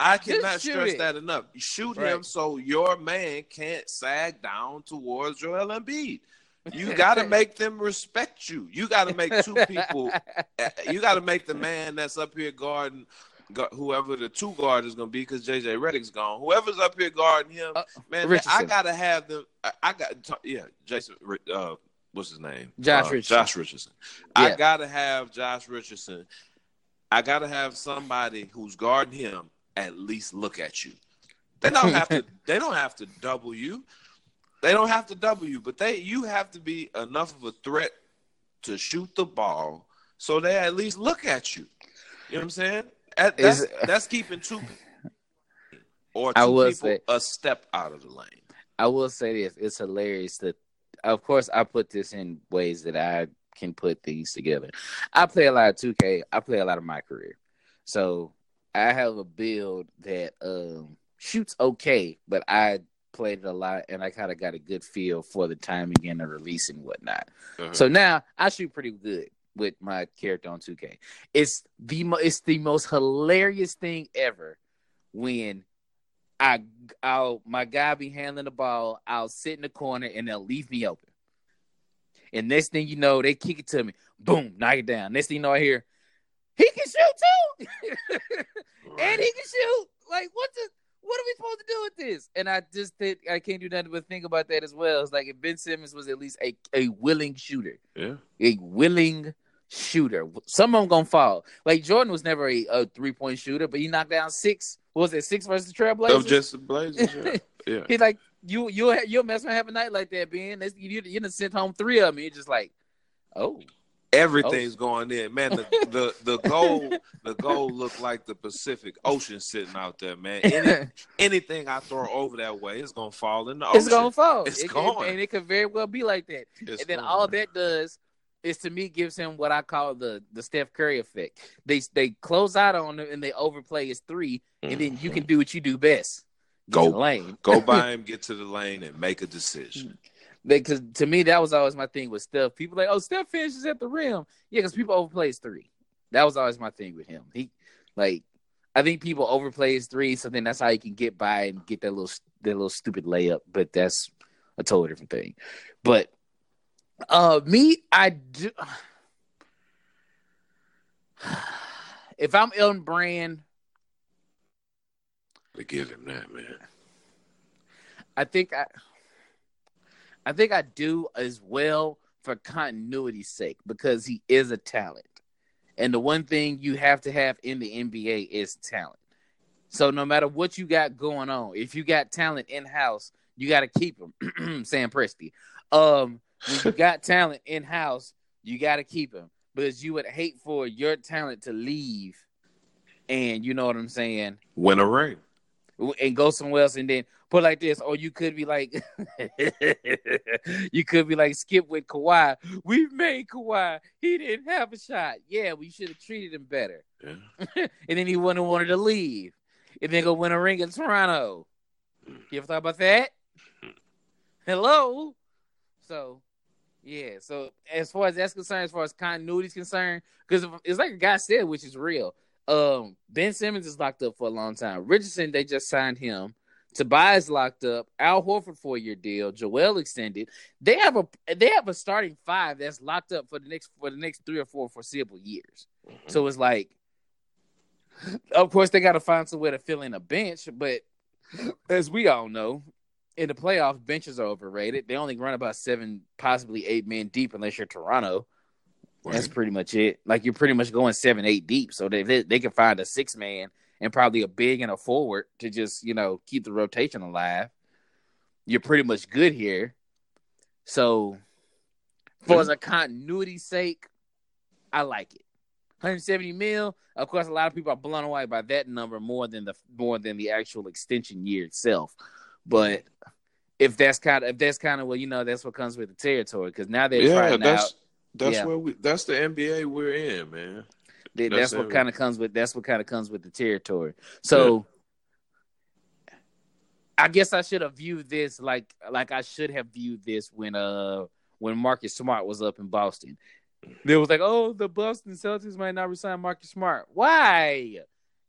I cannot stress it. that enough. Shoot Right. him so your man can't sag down towards Joel Embiid. You got to make them respect you. You got to make two people. You got to make the man that's up here guarding whoever the two guard is gonna be because JJ Redick's gone. Whoever's up here guarding him, Uh, man, Richardson. I gotta have them. I, I got yeah, Jason. Uh, what's his name? Josh Uh, Richardson. Josh Richardson. Yeah. I gotta have Josh Richardson. I gotta have somebody who's guarding him at least look at you. They don't have to. They don't have to double you. They don't have to double you, but they you have to be enough of a threat to shoot the ball so they at least look at you. You know what I'm saying? At- That's, Is- that's keeping two or I two will people say- a step out of the lane. I will say this: it's hilarious that, of course, I put this in ways that I can put these together. I play a lot of 2K. I play a lot of my career, so I have a build that um, shoots okay, but I played it a lot, and I kind of got a good feel for the timing and the release and whatnot. Uh-huh. So now I shoot pretty good with my character on 2K. It's the mo- it's the most hilarious thing ever when I I'll my guy be handling the ball, I'll sit in the corner and they'll leave me open. And next thing you know, they kick it to me. Boom, knock it down. Next thing you know, I hear he can shoot too. and he can shoot. Like what the what are we supposed to do with this? And I just think I can't do nothing but think about that as well. It's like if Ben Simmons was at least a, a willing shooter, yeah. a willing shooter, some of them gonna fall. Like Jordan was never a, a three point shooter, but he knocked down six. What was it six versus the Trailblazers? Of just the Blazers. Yeah. yeah. He's like you you you'll mess around have a night like that, Ben. That's, you you done sent home three of them. You're just like, oh, Everything's oh. going in, man. The the the goal the goal looked like the Pacific Ocean sitting out there, man. Any, anything I throw over that way it's gonna fall in the ocean. it's gonna fall. It's It- it- and it could very well be like that. It's and then gone. all that does is to me gives him what I call the the Steph Curry effect. They they close out on him and they overplay his three, and then you can mm-hmm. do what you do best. Get Go- lane. Go by him, get to the lane, and make a decision. Because to me, that was always my thing with Steph. People like, oh, Steph finishes at the rim. Yeah, because people overplay his three. That was always my thing with him. He like, I think people overplay his three, so then that's how he can get by and get that little that little stupid layup. But that's a totally different thing. But uh, me, I do. If I'm Elton Brand, To give him that, man. I think I I think I do as well for continuity's sake because he is a talent. And the one thing you have to have in the NBA is talent. So no matter what you got going on, if you got talent in house, you got to keep him. Sam Presti. Um, when you got talent in house, you got to keep him because you would hate for your talent to leave. And you know what I'm saying? Win a ring. and go somewhere else and then put like this, or you could be like, you could be like Skip with Kawhi. We've made Kawhi. He didn't have a shot. Yeah, we should have treated him better. Yeah. and then he wouldn't have wanted to leave, and then go win a ring in Toronto. You ever thought about that? Mm. Hello. So, yeah. So as far as that's concerned, as far as continuity is concerned, because it's like a guy said, which is real. Um, Ben Simmons is locked up for a long time. Richardson, they just signed him. Tobias locked up. Al Horford four year deal. Joel extended. They have a they have a starting five that's locked up for the next for the next three or four foreseeable years. So it's like, of course, they got to find some way to fill in a bench. But as we all know, in the playoffs, benches are overrated. They only run about seven, possibly eight men deep, unless you're Toronto. That's pretty much it. Like you're pretty much going seven, eight deep. So they they, they can find a six man and probably a big and a forward to just you know keep the rotation alive. You're pretty much good here. So, for as a continuity sake, I like it. 170 mil. Of course, a lot of people are blown away by that number more than the more than the actual extension year itself. But if that's kind of if that's kind of well, you know, that's what comes with the territory because now they're Yeah, trying that's out. that's Yeah. where we that's the NBA we're in, man. That- That's that's what kind of comes with that's what kind of comes with the territory. So I guess I should have viewed this like like I should have viewed this when uh when Marcus Smart was up in Boston. They was like, oh, the Boston Celtics might not resign Marcus Smart. Why?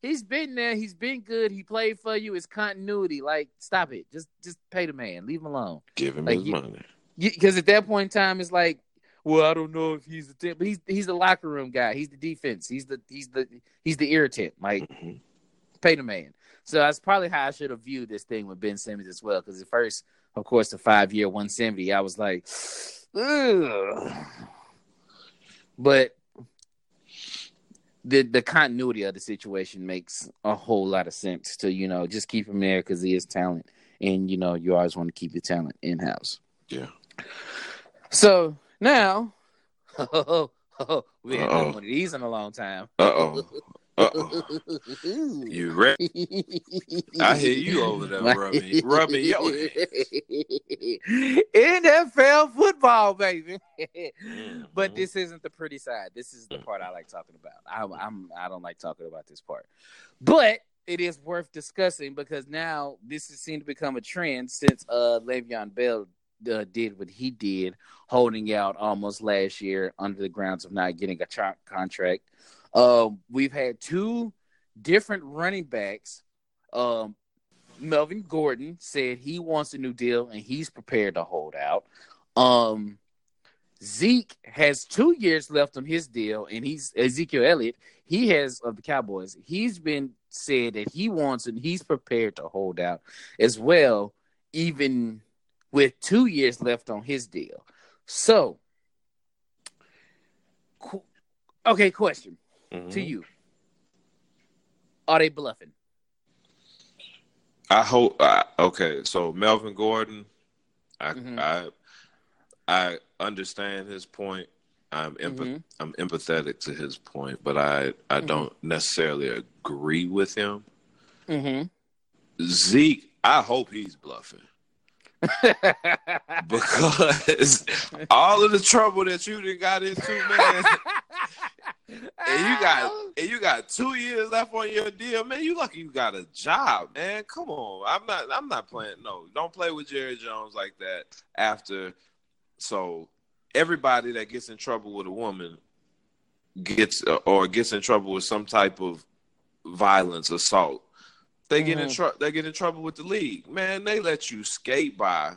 He's been there. He's been good. He played for you. It's continuity. Like, stop it. Just just pay the man. Leave him alone Give him Like his you- money. because at that point in time, it's like well, I don't know if he's the but he's he's the locker room guy. He's the defense. He's the he's the he's the irritant. Like Mhm. pay the man. So that's probably how I should have viewed this thing with Ben Simmons as well. Because at first, of course, the five year one seventy, I was like, Ugh. but the the continuity of the situation makes a whole lot of sense to you know just keep him there because he is talent, and you know you always want to keep your talent in house. Yeah. So now, we haven't Uh-oh. done one of these in a long time. Uh oh. You ready? I hear you over there rubbing- rubbing your NFL football, baby. but Mhm. this isn't the pretty side. This is the part I like talking about. I, I'm I don't like talking about this part, but it is worth discussing because now this has seemed to become a trend since uh Le'Veon Bell uh, did what he did, holding out almost last year under the grounds of not getting a tra- contract. Um, we've had two different running backs. Um, Melvin Gordon said he wants a new deal and he's prepared to hold out. Um, Zeke has two years left on his deal, and he's Ezekiel Elliott. He has of the Cowboys. He's been said that he wants and he's prepared to hold out as well, even with two years left on his deal. So, okay, question Mhm. to you: Are they bluffing? I hope. Uh, okay, so Melvin Gordon, I Mhm. I I understand his point. I'm empath- Mhm. I'm empathetic to his point, but I I Mhm. don't necessarily agree with him. Mm-hmm. Zeke, I hope he's bluffing because all of the trouble that you got into, man. And you got and you got two years left on your deal, man. You lucky you got a job, man. Come on, I'm not I'm not playing. No, don't play with Jerry Jones like that. After, so everybody that gets in trouble with a woman gets uh, or gets in trouble with some type of violence, assault. They get in Mhm. trouble. They get in trouble with the league, man. They let you skate by.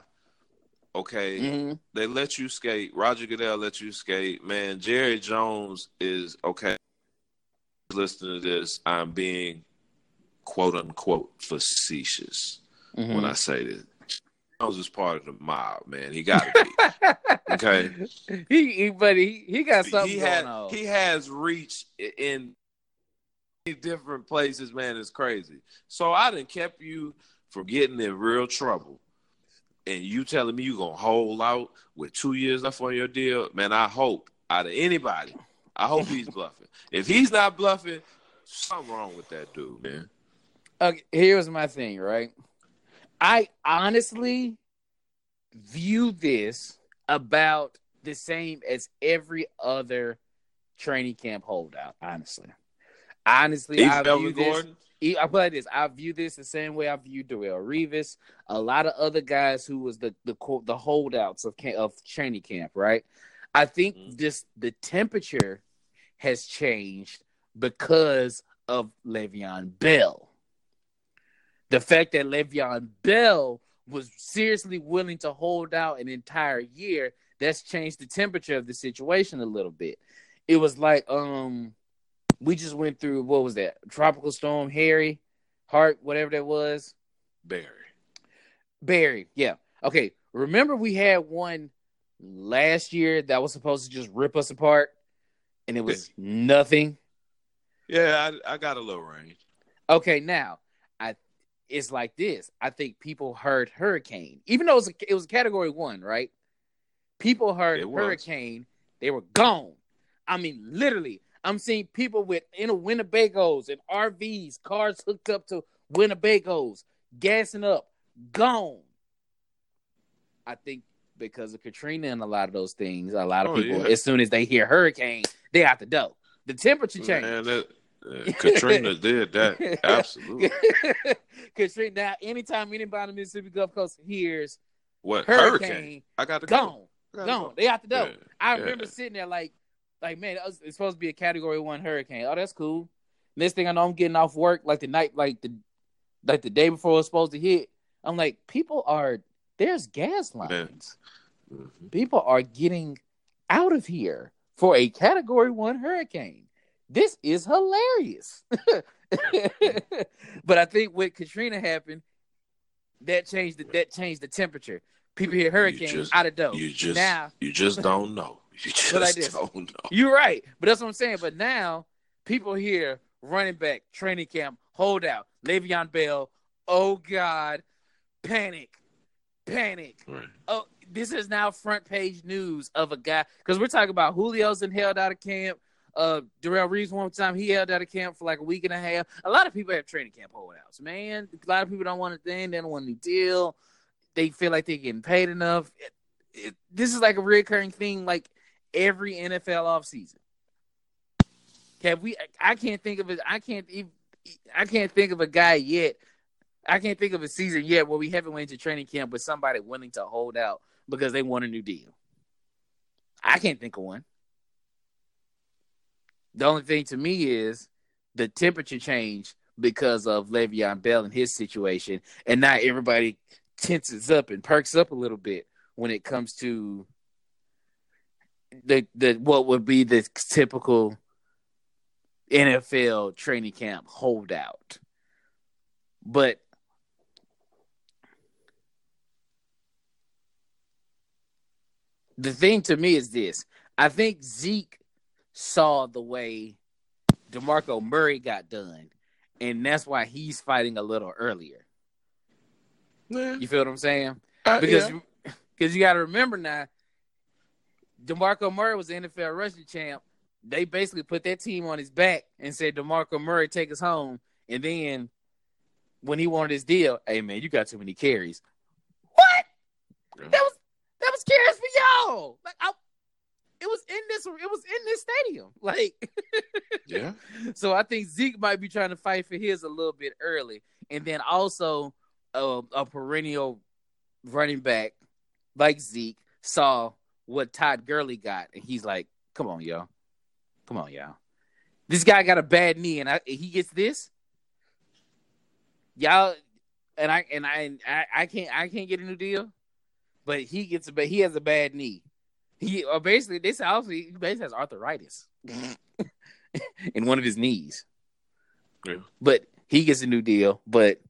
Okay, hmm they let you skate. Roger Goodell let you skate. Man, Jerry Jones is okay. Listening to this, I'm being quote unquote facetious Mm-hmm. when I say this. Jones is part of the mob, man. He got to be. Okay. he, he, but he, he got something he going had on. he has reached in different places, man. It's crazy. So I didn't kept you from getting in real trouble. And you telling me you gonna hold out with two years left on your deal, man. I hope out of anybody, I hope he's bluffing. If he's not bluffing, something wrong with that dude, man. okay, here's my thing, right? I honestly view this about the same as every other training camp holdout. Honestly, honestly, He's I view Melvin this. Gordon. I put like this. I view this the same way I view Darrelle Revis, a lot of other guys who was the the the holdouts of camp, of training camp. Right. I think Mhm. this the temperature has changed because of Le'Veon Bell. The fact that Le'Veon Bell was seriously willing to hold out an entire year, that's changed the temperature of the situation a little bit. It was like, um, we just went through what was that? Tropical storm Harry, Hart, whatever that was. Barry. Barry, yeah. Okay. Remember we had one last year that was supposed to just rip us apart and it was nothing. Yeah, I, I got a little range. Okay, now I it's like this. I think people heard hurricane, even though it was a, it was a category one, right? People heard hurricane, they were gone. I mean, literally, I'm seeing people with in a Winnebagos and RVs, cars hooked up to Winnebagos, gassing up, gone. I think because of Katrina and a lot of those things, a lot of Oh, people, yeah. as soon as they hear hurricane, they out the door. The temperature change. Man, that, uh, Katrina did that. Absolutely. Katrina. Now, anytime anybody on the Mississippi Gulf Coast hears What hurricane, hurricane? I got to gone, Go. I gotta gone, go. they out the door. Yeah, I yeah. remember sitting there like, like man, it's supposed to be a Category One hurricane. Oh, that's cool. Next thing I know, I'm getting off work like the night, like the, like the day before it was supposed to hit. I'm like, people are there's gas lines. Mhm. People are getting out of here for a category one hurricane. This is hilarious. but I think what Katrina happened, that changed the, that changed the temperature. People hear hurricane just- out of dough. You just now you just don't know. You just like this. don't know. you're right, but that's what I'm saying. But now people hear running back training camp holdout Le'Veon Bell. Oh God, panic, panic. Right. oh, this is now front page news of a guy because we're talking about Julio's and held out of camp. Uh, Darrelle Revis one time he held out of camp for like a week and a half. A lot of people have training camp holdouts, man. A lot of people don't want a thing, they don't want a deal. They feel like they're getting paid enough. It- it- this is like a recurring thing, like every NFL offseason. Have we? I can't think of it. I can't even. I can't think of a guy yet. I can't think of a season yet where we haven't went to training camp with somebody willing to hold out because they want a new deal. I can't think of one. The only thing to me is the temperature change because of Le'Veon Bell and his situation, and now everybody tenses up and perks up a little bit when it comes to the the what would be the typical NFL training camp holdout. But the thing to me is this. I think Zeke saw the way DeMarco Murray got done, and that's why he's fighting a little earlier. Yeah. You feel what I'm saying? Uh, Because yeah. because you got to remember now, DeMarco Murray was the NFL rushing champ. They basically put that team on his back and said, DeMarco Murray, take us home. And then when he wanted his deal, hey man, you got too many carries. What? Yeah. That was that was carries for y'all. Like I, it was in this it was in this stadium. Like yeah. so I think Zeke might be trying to fight for his a little bit early, and then also uh, a perennial running back like Zeke saw what Todd Gurley got, and he's like, "Come on, y'all, come on, y'all. This guy got a bad knee, and I, he gets this, y'all, and I and I, I I can't I can't get a new deal, but he gets a but he has a bad knee. He or basically this also he basically has arthritis in one of his knees. Yeah. But he gets a new deal. But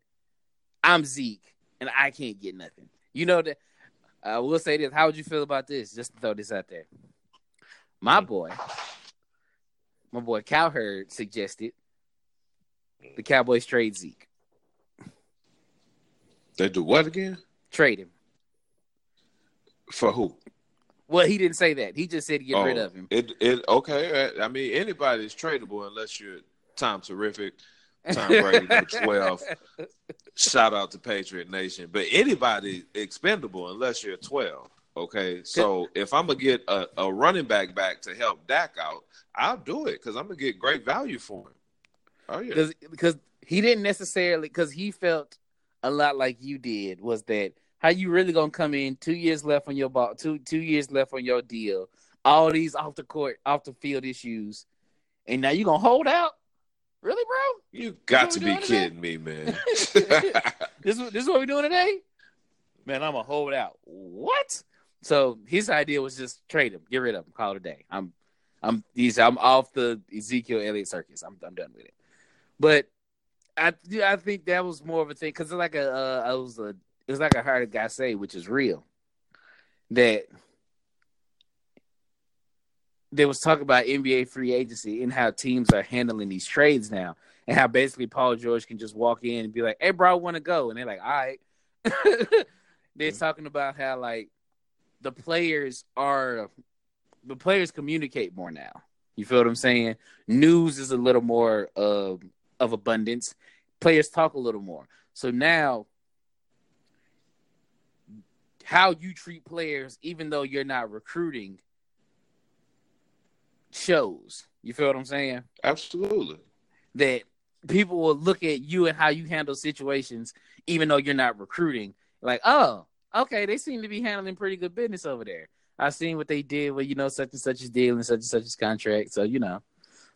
I'm Zeke, and I can't get nothing. You know that. Uh, I will say this. How would you feel about this? Just to throw this out there. My hmm. boy, my boy Cowherd suggested the Cowboys trade Zeke, They do what again? trade him. For who? Well, he didn't say that. He just said get Oh, rid of him. It it okay. I mean, anybody's tradable unless you're Tom Terrific, Tom Brady number twelve. Shout out to Patriot Nation, but anybody expendable unless you're twelve. Okay, so if I'm gonna get a, a running back back to help Dak out, I'll do it because I'm gonna get great value for him. Oh yeah, because because he didn't necessarily because he felt a lot like you did was that how you really gonna come in two years left on your ball two two years left on your deal all these off the court off the field issues and now you gonna hold out really bro? You got to be doing today? kidding me, man. this is this is what we're doing today? Man I'm gonna hold out. What? So his idea was just trade him. Get rid of him. Call it a day. I'm I'm he's I'm off the Ezekiel Elliott circus. I'm I'm done with it. But I I think that was more of a thing because it's like a uh, I was a it was like I heard a guy say, which is real, that they was talking about NBA free agency and how teams are handling these trades now, and how basically Paul George can just walk in and be like, "Hey, bro, I want to go," and they're like, "All right." they're talking about how like the players are the players communicate more now. You feel what I'm saying? News is a little more uh, of abundance. Players talk a little more. So now, how you treat players, even though you're not recruiting, shows. You feel what I'm saying? Absolutely. That people will look at you and how you handle situations, even though you're not recruiting. Like, oh, okay, they seem to be handling pretty good business over there. I've seen what they did with you know such and such is deal and such and such is contract. So you know,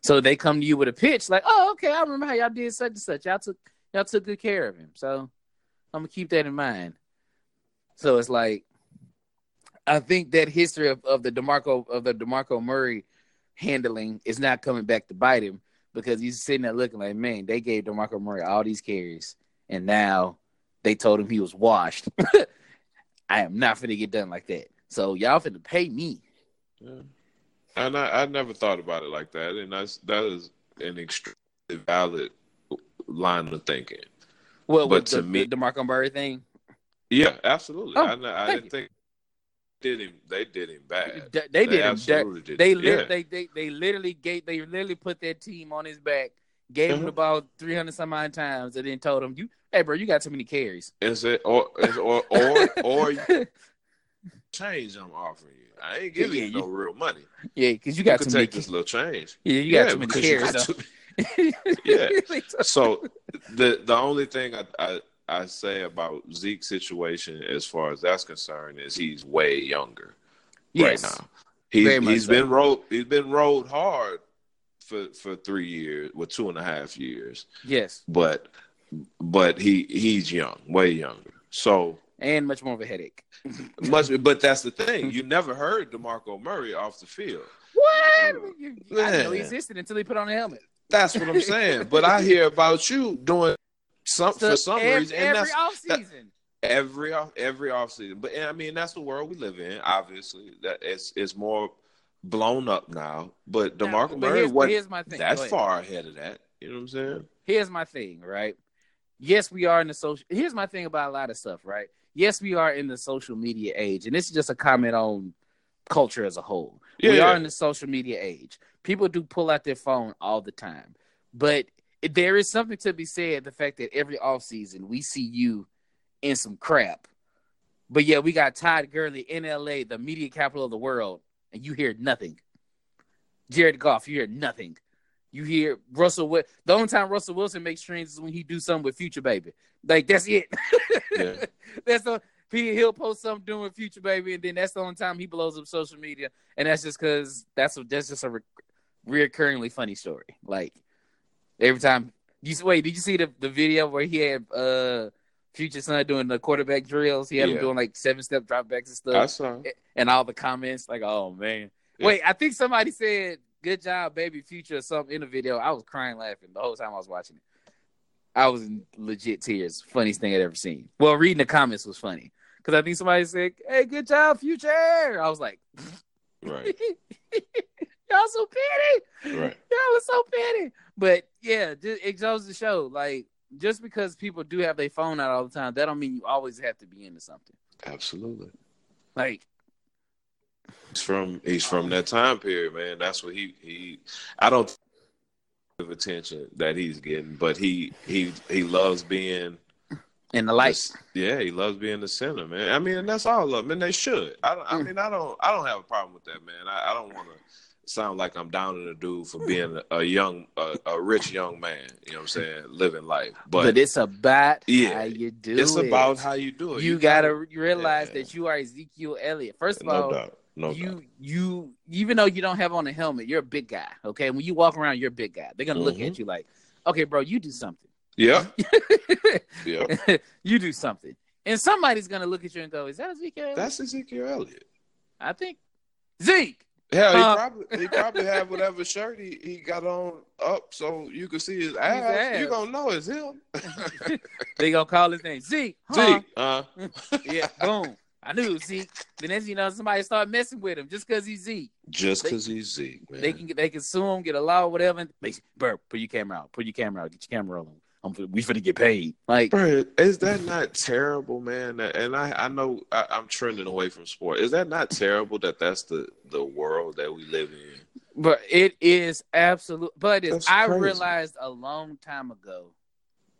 so they come to you with a pitch like, oh, okay, I remember how y'all did such and such. Y'all took y'all took good care of him. So I'm gonna keep that in mind. So it's like, I think that history of, of the Demarco of the Demarco Murray handling is not coming back to bite him because he's sitting there looking like, man, they gave Demarco Murray all these carries, and now they told him he was washed. I am not finna get done like that. So y'all finna pay me. Yeah. And I, I never thought about it like that, and that's that is an extremely valid line of thinking. Well, But with to the, me- the Demarco Murray thing, Yeah, absolutely. Oh, I, I didn't you. think did him. They did him bad. They, they did him. absolutely They, did. they, him. yeah. they they they literally gave they literally put their team on his back, gave him Mhm. the ball three hundred some odd times, and then told him, "You, hey, bro, you got too many carries." Is it or is, or or or change I'm offering you? I ain't giving Yeah, you you- no real money. yeah, because you got many. take this little change. Yeah, you got yeah, too many carries. too- Yeah. so the the only thing I, I I say about Zeke's situation as far as that's concerned is he's way younger yes. right now. He's Very much he's so. been rolled he's been rolled hard for for three years, well two and a half years. Yes, But but he he's young, way younger. So and much more of a headache. much but that's the thing. You never heard DeMarco Murray off the field. What? You, I didn't know he existed until he put on a helmet. That's what I'm saying. but I hear about you doing some for some every, reason, and every that's that- every off every offseason. But I mean, that's the world we live in. Obviously, that it's it's more blown up now. But Demarco Murray here's, but wasn't here's my thing. that far ahead of that. You know what I'm saying? here's my thing, right? Yes, we are in the social. Here's my thing about a lot of stuff, right? Yes, we are in the social media age, and this is just a comment on culture as a whole. Yeah, we Yeah. are in the social media age. People do pull out their phone all the time, but there is something to be said the fact that every offseason we see you in some crap. But yeah, we got Todd Gurley in LA, the media capital of the world, and you hear nothing. Jared Goff, you hear nothing. You hear Russell. The only time Russell Wilson makes streams is when he do something with Future Baby. Like that's it. Yeah. that's the he, he'll post something doing with Future Baby, and then that's the only time he blows up social media, and that's just because that's a, that's just a re- reoccurringly funny story. Like every time you wait, did you see the, the video where he had uh Future Son doing the quarterback drills? He had him doing like seven step dropbacks and stuff. I saw. and all the comments like, "Oh man." Yeah. Wait, I think somebody said "Good job, baby, future" or something in the video. I was crying laughing the whole time I was watching it. I was in legit tears. Funniest thing I'd ever seen. Well, reading the comments was funny because I think somebody said, "Hey, good job, future." I was like, Right. "Y'all so petty." Right. Y'all are so petty. But yeah, just, it goes to show, like, just because people do have their phone out all the time, that don't mean you always have to be into something. Absolutely. Like, He's from he's from that time period, man. That's what he he. I don't of attention that he's getting, but he he he loves being in the light. Yeah, he loves being the center, man. I mean, and that's all of them, and they should. I, I Mm. mean, I don't, I don't have a problem with that, man. I, I don't want to sound like I'm downing a dude for being a, young, a, a rich young man. You know what I'm saying? Living life, But, but, it's about Yeah, how you do it. it's it. about how you do it. you, gotta, realize yeah. that you are Ezekiel Elliott. First of no all, doubt, no you doubt. you even though you don't have on a helmet, you're a big guy. Okay, when you walk around, you're a big guy. They're gonna look Mhm. at you like, okay, bro, you do something. Yeah, yeah. you do something, and somebody's gonna look at you and go, "Is that Ezekiel?" Elliott?" That's Ezekiel Elliott. I think Zeke. Hell, he probably he probably had whatever shirt he, he got on up so you could see his ass. ass. You gonna know it's him. They gonna call his name Zeke. Huh? Zeke, uh, Yeah, boom. I knew Zeke. Then as you know, somebody start messing with him just because he's Zeke. just because he's Zeke, man. They can they can sue him, get a law, whatever. Say, put your camera out. Put your camera out. Get your camera on. I'm, we finna get paid. Like, Bro, is that not terrible, man? And I, I know I, I'm trending away from sport. Is that not terrible that that's the the world that we live in? but it is absolute. But it's, I realized a long time ago.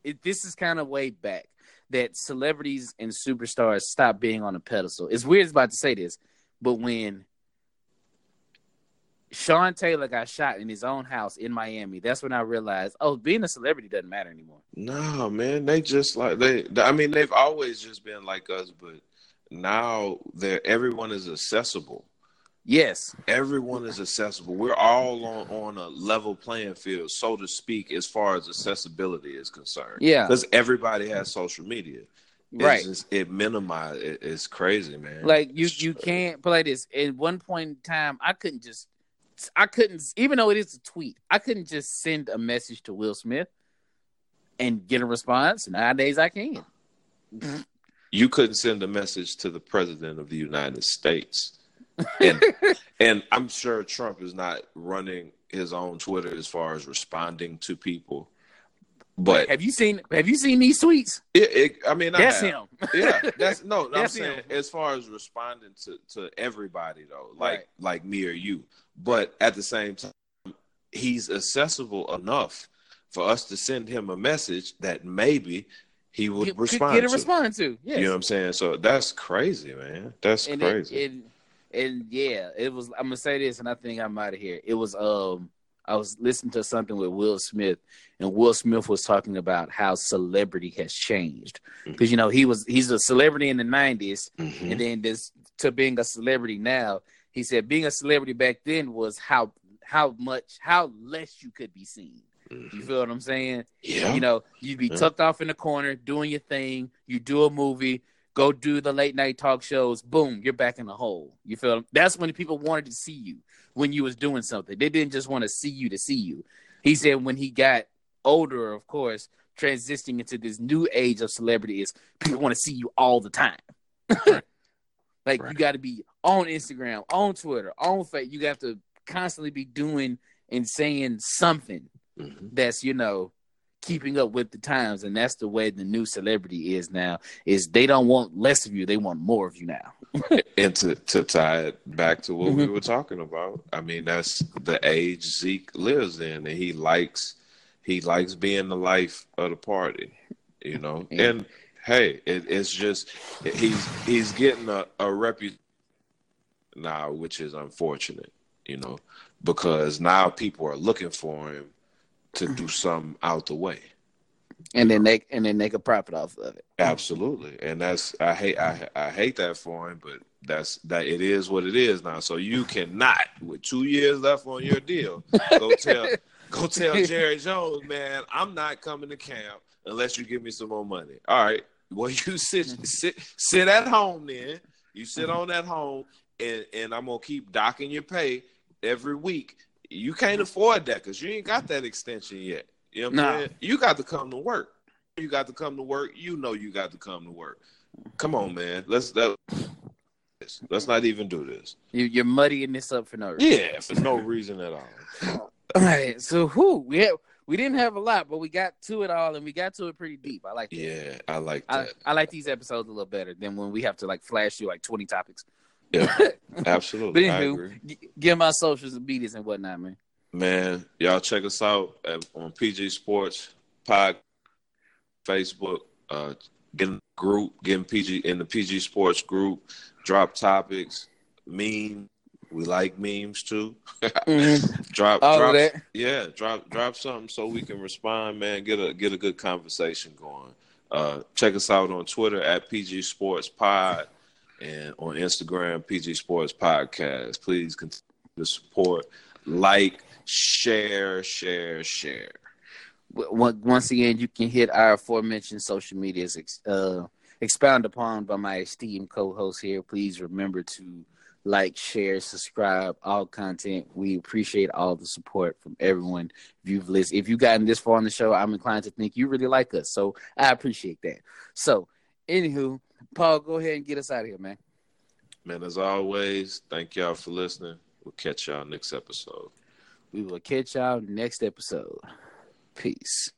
It, this is kind of way back that celebrities and superstars stop being on a pedestal. It's weird about to say this, but when Sean Taylor got shot in his own house in Miami, that's when I realized, oh, being a celebrity doesn't matter anymore. No, man, they just like they. I mean, they've always just been like us, but now they're everyone is accessible. Yes, Everyone is accessible. We're all on on a level playing field, so to speak, as far as accessibility is concerned. yeah, because everybody has social media. Right. It's just, it minimize. It, it's crazy, man. Like you, you can't play this. At one point in time, I couldn't just, I couldn't, even though it is a tweet, I couldn't just send a message to Will Smith and get a response. Nowadays, I can. you couldn't send a message to the president of the United States, and and I'm sure Trump is not running his own Twitter as far as responding to people. But have you seen? Have you seen these tweets? it, it, I mean, I That's have. him. yeah, that's no. I'm saying him. as far as responding to to everybody though, like Right. like me or you, but at the same time, he's accessible enough for us to send him a message that maybe he would could respond get a to. respond to. Yes. You know what I'm saying? So that's crazy, man. That's and crazy. It, and, and yeah, it was. I'm gonna say this, and I think I'm out of here. It was. Um, I was listening to something with Will Smith, and Will Smith was talking about how celebrity has changed because you know he was he's a celebrity in the '90s, Mhm. and then this to being a celebrity now. He said being a celebrity back then was how how much how less you could be seen. You feel what I'm saying? yeah. You know, you'd be Yeah. tucked off in the corner doing your thing. You do a movie, go do the late night talk shows. Boom, you're back in the hole. You feel? That's when people wanted to see you when you was doing something. They didn't just want to see you to see you. He said when he got older, of course, transitioning into this new age of celebrity is people want to see you all the time. like you got to be on Instagram, on Twitter, on Facebook. You have to constantly be doing and saying something Mhm. that's you know keeping up with the times and that's the way the new celebrity is now is they don't want less of you they want more of you now And to, to tie it back to what we Mhm. were talking about, I mean that's the age Zeke lives in, and he likes he likes being the life of the party, you know. Yeah. And hey, it, it's just he's he's getting a, a reputation now, which is unfortunate, you know, because now people are looking for him to do some out the way. and then they and then make a profit off of it Absolutely, and that's I hate I I hate that for him, but that's that it is what it is now. So you cannot, with two years left on your deal, go tell go tell Jerry Jones, man, I'm not coming to camp unless you give me some more money. All right, well you sit mm-hmm. sit sit at home then. You sit mm-hmm. on that home, and and I'm gonna keep docking your pay every week. You can't afford that because you ain't got that extension yet. You know what I'm Nah. saying? You got to come to work. You got to come to work. You know you got to come to work. Come on, man. Let's that, let's not even do this. you, you're muddying this up for no reason Yeah, for no reason at all. all right so who we had we didn't have a lot but we got to it all and we got to it pretty deep i like that. Yeah, I like I, that. I like these episodes a little better than when we have to like flash you like 20 topics Yeah, absolutely. Agree. anywho g- give my socials and beat and whatnot man Man, y'all check us out at, on PG Sports Pod, Facebook. Uh, get in the group, get in PG in the PG Sports group. Drop topics, meme. We like memes too. drop, all drop, of that yeah, drop, drop something so we can respond, man. Get a get a good conversation going. Uh, check us out on Twitter at PG Sports Pod and on Instagram PG Sports Podcast. Please continue to support, like, share, share, share. Once again, you can hit our aforementioned social medias uh, expound upon by my esteemed co-host here. Please remember to like, share, subscribe, all content. We appreciate all the support from everyone. If you've listened, if you've gotten this far on the show, I'm inclined to think you really like us. So I appreciate that. So, anywho, Paul, go ahead and get us out of here, man. Man, as always, thank y'all for listening. We'll catch y'all next episode. We will catch y'all next episode. Peace.